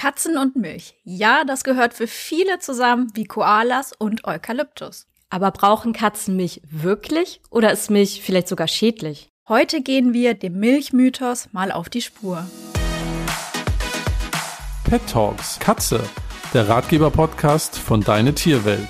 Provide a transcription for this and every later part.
Katzen und Milch. Ja, das gehört für viele zusammen wie Koalas und Eukalyptus. Aber brauchen Katzen Milch wirklich oder ist Milch vielleicht sogar schädlich? Heute gehen wir dem Milchmythos mal auf die Spur. Pet Talks Katze, der Ratgeber-Podcast von Deine Tierwelt.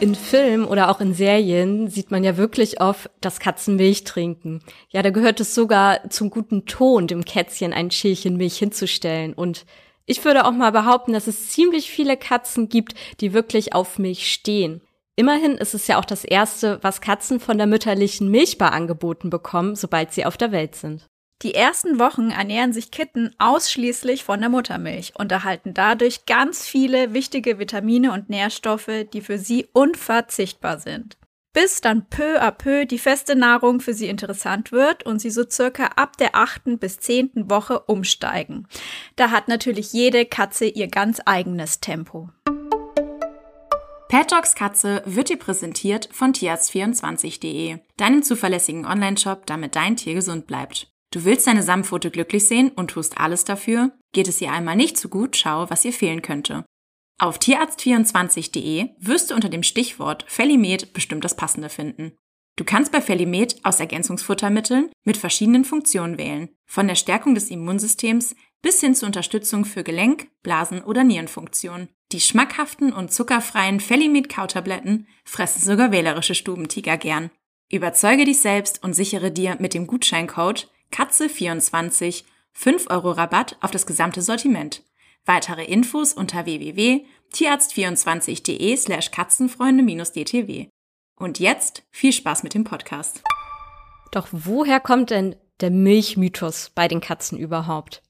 In Filmen oder auch in Serien sieht man ja wirklich oft, dass Katzen Milch trinken. Ja, da gehört es sogar zum guten Ton, dem Kätzchen ein Schälchen Milch hinzustellen. Und ich würde auch mal behaupten, dass es ziemlich viele Katzen gibt, die wirklich auf Milch stehen. Immerhin ist es ja auch das erste, was Katzen von der mütterlichen Milchbar angeboten bekommen, sobald sie auf der Welt sind. Die ersten Wochen ernähren sich Kitten ausschließlich von der Muttermilch und erhalten dadurch ganz viele wichtige Vitamine und Nährstoffe, die für sie unverzichtbar sind. Bis dann peu à peu die feste Nahrung für sie interessant wird und sie so circa ab der achten bis zehnten Woche umsteigen. Da hat natürlich jede Katze ihr ganz eigenes Tempo. Pet Dogs Katze wird dir präsentiert von tierarzt24.de, deinem zuverlässigen Onlineshop, damit dein Tier gesund bleibt. Du willst deine Samtpfote glücklich sehen und tust alles dafür? Geht es ihr einmal nicht so gut, schau, was ihr fehlen könnte. Auf tierarzt24.de wirst du unter dem Stichwort Fellimet bestimmt das Passende finden. Du kannst bei Fellimet aus Ergänzungsfuttermitteln mit verschiedenen Funktionen wählen, von der Stärkung des Immunsystems bis hin zur Unterstützung für Gelenk-, Blasen- oder Nierenfunktionen. Die schmackhaften und zuckerfreien Fellimet-Kautabletten fressen sogar wählerische Stubentiger gern. Überzeuge dich selbst und sichere dir mit dem Gutscheincode Katze24 5 Euro Rabatt auf das gesamte Sortiment. Weitere Infos unter www.tierarzt24.de slash katzenfreunde-dtw. Und jetzt viel Spaß mit dem Podcast. Doch woher kommt denn der Milchmythos bei den Katzen überhaupt?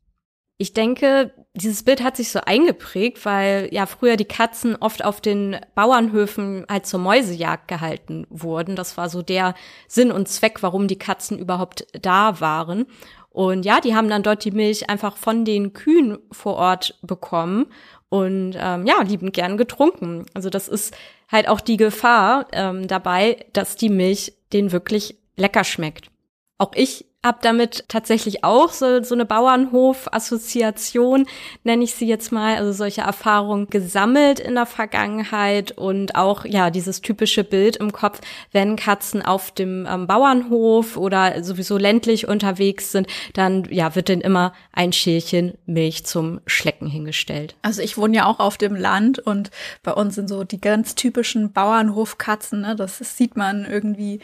Ich denke, dieses Bild hat sich so eingeprägt, weil ja früher die Katzen oft auf den Bauernhöfen halt zur Mäusejagd gehalten wurden. Das war so der Sinn und Zweck, warum die Katzen überhaupt da waren. Und ja, die haben dann dort die Milch einfach von den Kühen vor Ort bekommen und ähm, ja, liebend gern getrunken. Also das ist halt auch die Gefahr ähm, dabei, dass die Milch denen wirklich lecker schmeckt. Auch ich hab damit tatsächlich auch so, so eine Bauernhof-Assoziation, nenne ich sie jetzt mal, also solche Erfahrungen gesammelt in der Vergangenheit und auch ja dieses typische Bild im Kopf, wenn Katzen auf dem ähm, Bauernhof oder sowieso ländlich unterwegs sind, dann ja wird denn immer ein Schälchen Milch zum Schlecken hingestellt. Also ich wohne ja auch auf dem Land und bei uns sind so die ganz typischen Bauernhofkatzen, ne? das, das sieht man irgendwie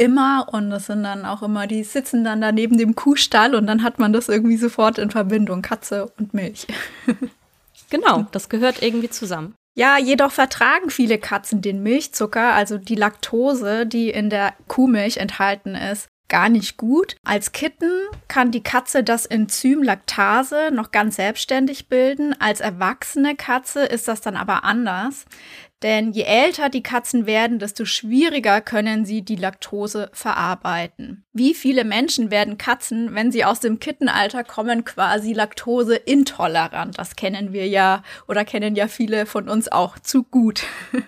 immer und das sind dann auch immer, die sitzen dann da neben dem Kuhstall und dann hat man das irgendwie sofort in Verbindung, Katze und Milch. genau, das gehört irgendwie zusammen. Ja, jedoch vertragen viele Katzen den Milchzucker, also die Laktose, die in der Kuhmilch enthalten ist, gar nicht gut. Als Kitten kann die Katze das Enzym Laktase noch ganz selbstständig bilden. Als erwachsene Katze ist das dann aber anders. Denn je älter die Katzen werden, desto schwieriger können sie die Laktose verarbeiten. Wie viele Menschen werden Katzen, wenn sie aus dem Kittenalter kommen, quasi Laktose intolerant? Das kennen wir ja oder kennen ja viele von uns auch zu gut.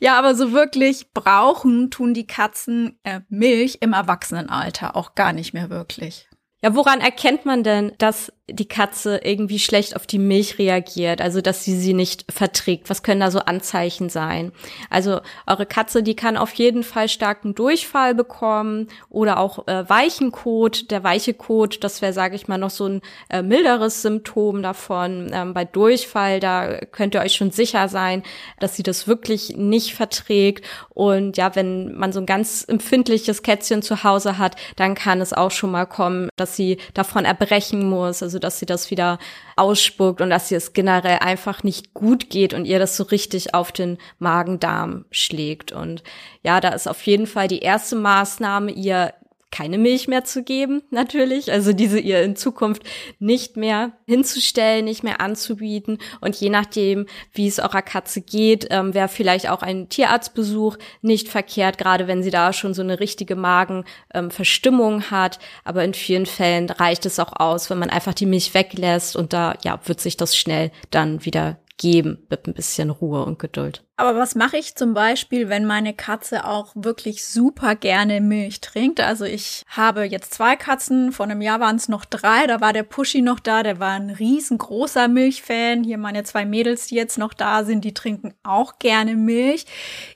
ja, aber so wirklich brauchen tun die Katzen äh, Milch im Erwachsenenalter auch gar nicht mehr wirklich. Ja, woran erkennt man denn, dass die Katze irgendwie schlecht auf die Milch reagiert, also dass sie sie nicht verträgt. Was können da so Anzeichen sein? Also eure Katze, die kann auf jeden Fall starken Durchfall bekommen oder auch äh, weichen Kot. Der weiche Kot, das wäre, sage ich mal, noch so ein äh, milderes Symptom davon. Ähm, bei Durchfall, da könnt ihr euch schon sicher sein, dass sie das wirklich nicht verträgt. Und ja, wenn man so ein ganz empfindliches Kätzchen zu Hause hat, dann kann es auch schon mal kommen, dass sie davon erbrechen muss. Also also dass sie das wieder ausspuckt und dass ihr es generell einfach nicht gut geht und ihr das so richtig auf den Magen-Darm schlägt. Und ja, da ist auf jeden Fall die erste Maßnahme, ihr keine Milch mehr zu geben, natürlich. Also diese ihr in Zukunft nicht mehr hinzustellen, nicht mehr anzubieten. Und je nachdem, wie es eurer Katze geht, ähm, wäre vielleicht auch ein Tierarztbesuch nicht verkehrt, gerade wenn sie da schon so eine richtige Magenverstimmung ähm, hat. Aber in vielen Fällen reicht es auch aus, wenn man einfach die Milch weglässt und da, ja, wird sich das schnell dann wieder geben mit ein bisschen Ruhe und Geduld. Aber was mache ich zum Beispiel, wenn meine Katze auch wirklich super gerne Milch trinkt? Also ich habe jetzt zwei Katzen, vor einem Jahr waren es noch drei, da war der Pushy noch da, der war ein riesengroßer Milchfan. Hier meine zwei Mädels, die jetzt noch da sind, die trinken auch gerne Milch.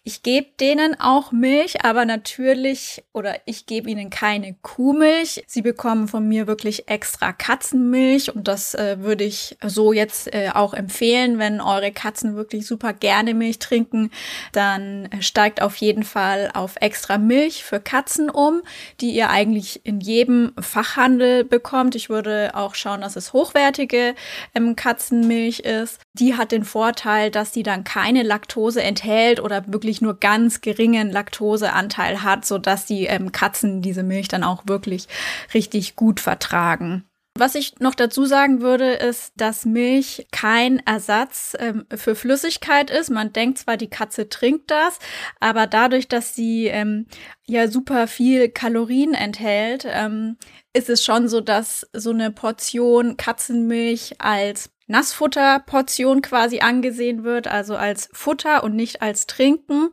Ich gebe denen auch Milch, aber natürlich, oder ich gebe ihnen keine Kuhmilch. Sie bekommen von mir wirklich extra Katzenmilch und das äh, würde ich so jetzt äh, auch empfehlen, wenn eure Katzen wirklich super gerne Milch trinken trinken, dann steigt auf jeden Fall auf extra Milch für Katzen um, die ihr eigentlich in jedem Fachhandel bekommt. Ich würde auch schauen, dass es hochwertige ähm, Katzenmilch ist. Die hat den Vorteil, dass die dann keine Laktose enthält oder wirklich nur ganz geringen Laktoseanteil hat, sodass die ähm, Katzen diese Milch dann auch wirklich richtig gut vertragen. Was ich noch dazu sagen würde, ist, dass Milch kein Ersatz ähm, für Flüssigkeit ist. Man denkt zwar, die Katze trinkt das, aber dadurch, dass sie ähm, ja super viel Kalorien enthält, ähm, ist es schon so, dass so eine Portion Katzenmilch als Nassfutterportion quasi angesehen wird, also als Futter und nicht als Trinken.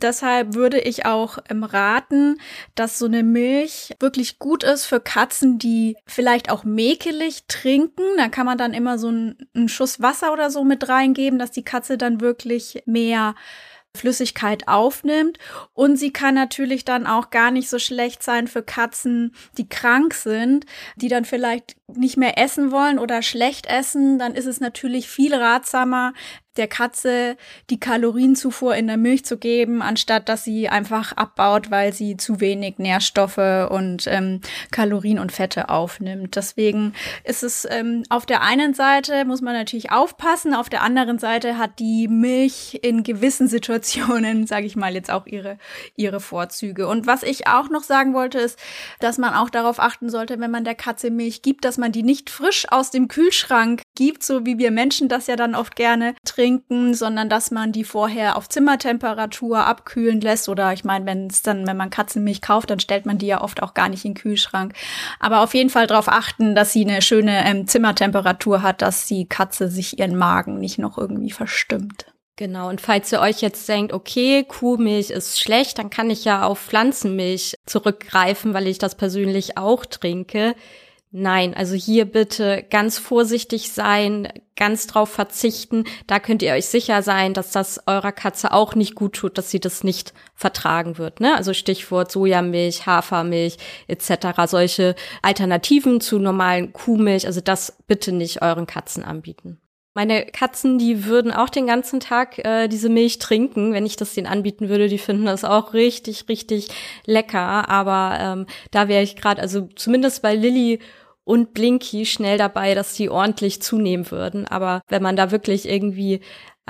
Deshalb würde ich auch ähm, raten, dass so eine Milch wirklich gut ist für Katzen, die vielleicht auch mäkelig trinken. Da kann man dann immer so einen Schuss Wasser oder so mit reingeben, dass die Katze dann wirklich mehr Flüssigkeit aufnimmt. Und sie kann natürlich dann auch gar nicht so schlecht sein für Katzen, die krank sind, die dann vielleicht nicht mehr essen wollen oder schlecht essen. Dann ist es natürlich viel ratsamer, der Katze die Kalorienzufuhr in der Milch zu geben, anstatt dass sie einfach abbaut, weil sie zu wenig Nährstoffe und ähm, Kalorien und Fette aufnimmt. Deswegen ist es ähm, auf der einen Seite muss man natürlich aufpassen, auf der anderen Seite hat die Milch in gewissen Situationen, sage ich mal, jetzt auch ihre ihre Vorzüge. Und was ich auch noch sagen wollte, ist, dass man auch darauf achten sollte, wenn man der Katze Milch gibt, dass man die nicht frisch aus dem Kühlschrank gibt, so wie wir Menschen das ja dann oft gerne trinken, sondern dass man die vorher auf Zimmertemperatur abkühlen lässt. Oder ich meine, wenn es dann, wenn man Katzenmilch kauft, dann stellt man die ja oft auch gar nicht in den Kühlschrank. Aber auf jeden Fall darauf achten, dass sie eine schöne ähm, Zimmertemperatur hat, dass die Katze sich ihren Magen nicht noch irgendwie verstimmt. Genau, und falls ihr euch jetzt denkt, okay, Kuhmilch ist schlecht, dann kann ich ja auf Pflanzenmilch zurückgreifen, weil ich das persönlich auch trinke. Nein, also hier bitte ganz vorsichtig sein, ganz drauf verzichten. Da könnt ihr euch sicher sein, dass das eurer Katze auch nicht gut tut, dass sie das nicht vertragen wird. Ne? Also Stichwort Sojamilch, Hafermilch etc. Solche Alternativen zu normalen Kuhmilch. Also das bitte nicht euren Katzen anbieten. Meine Katzen, die würden auch den ganzen Tag äh, diese Milch trinken, wenn ich das denen anbieten würde. Die finden das auch richtig, richtig lecker. Aber ähm, da wäre ich gerade, also zumindest bei Lilly und Blinky schnell dabei, dass die ordentlich zunehmen würden. Aber wenn man da wirklich irgendwie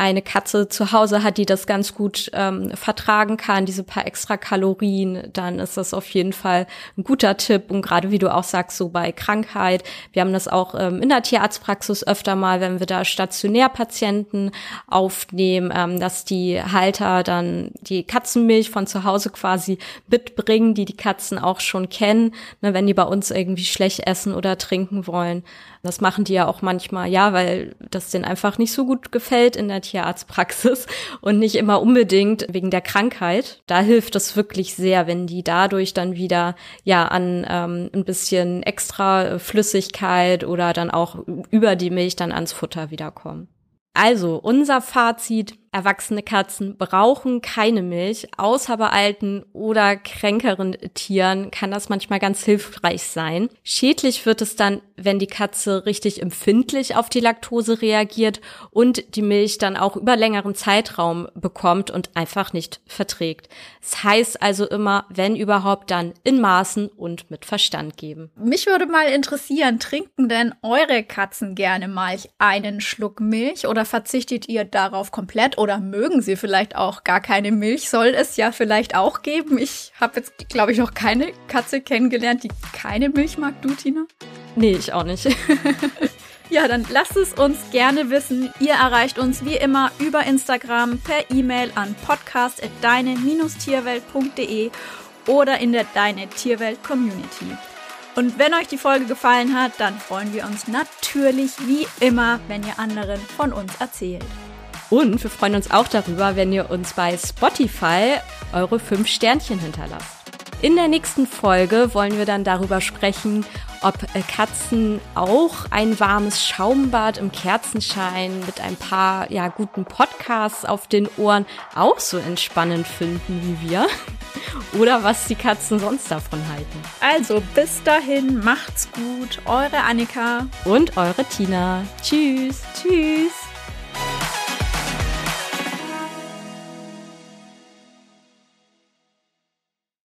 eine Katze zu Hause hat, die das ganz gut ähm, vertragen kann, diese paar extra Kalorien, dann ist das auf jeden Fall ein guter Tipp. Und gerade wie du auch sagst, so bei Krankheit, wir haben das auch ähm, in der Tierarztpraxis öfter mal, wenn wir da Stationärpatienten aufnehmen, ähm, dass die Halter dann die Katzenmilch von zu Hause quasi mitbringen, die die Katzen auch schon kennen, ne, wenn die bei uns irgendwie schlecht essen oder trinken wollen. Das machen die ja auch manchmal, ja, weil das denen einfach nicht so gut gefällt in der Tierarztpraxis und nicht immer unbedingt wegen der Krankheit. Da hilft es wirklich sehr, wenn die dadurch dann wieder ja an ähm, ein bisschen extra Flüssigkeit oder dann auch über die Milch dann ans Futter wiederkommen. Also, unser Fazit, erwachsene Katzen brauchen keine Milch. Außer bei alten oder kränkeren Tieren kann das manchmal ganz hilfreich sein. Schädlich wird es dann, wenn die Katze richtig empfindlich auf die Laktose reagiert und die Milch dann auch über längeren Zeitraum bekommt und einfach nicht verträgt. Das heißt also immer, wenn überhaupt, dann in Maßen und mit Verstand geben. Mich würde mal interessieren, trinken denn eure Katzen gerne mal einen Schluck Milch oder verzichtet ihr darauf komplett oder mögen sie vielleicht auch gar keine Milch? Soll es ja vielleicht auch geben. Ich habe jetzt, glaube ich, noch keine Katze kennengelernt, die keine Milch mag. Du, Tina? Nee, ich auch nicht. Ja, dann lasst es uns gerne wissen. Ihr erreicht uns wie immer über Instagram per E-Mail an podcast.deine-tierwelt.de oder in der Deine Tierwelt Community. Und wenn euch die Folge gefallen hat, dann freuen wir uns natürlich wie immer, wenn ihr anderen von uns erzählt. Und wir freuen uns auch darüber, wenn ihr uns bei Spotify eure fünf Sternchen hinterlasst. In der nächsten Folge wollen wir dann darüber sprechen, ob Katzen auch ein warmes Schaumbad im Kerzenschein mit ein paar ja guten Podcasts auf den Ohren auch so entspannend finden wie wir oder was die Katzen sonst davon halten. Also bis dahin macht's gut, eure Annika und eure Tina. Tschüss. Tschüss.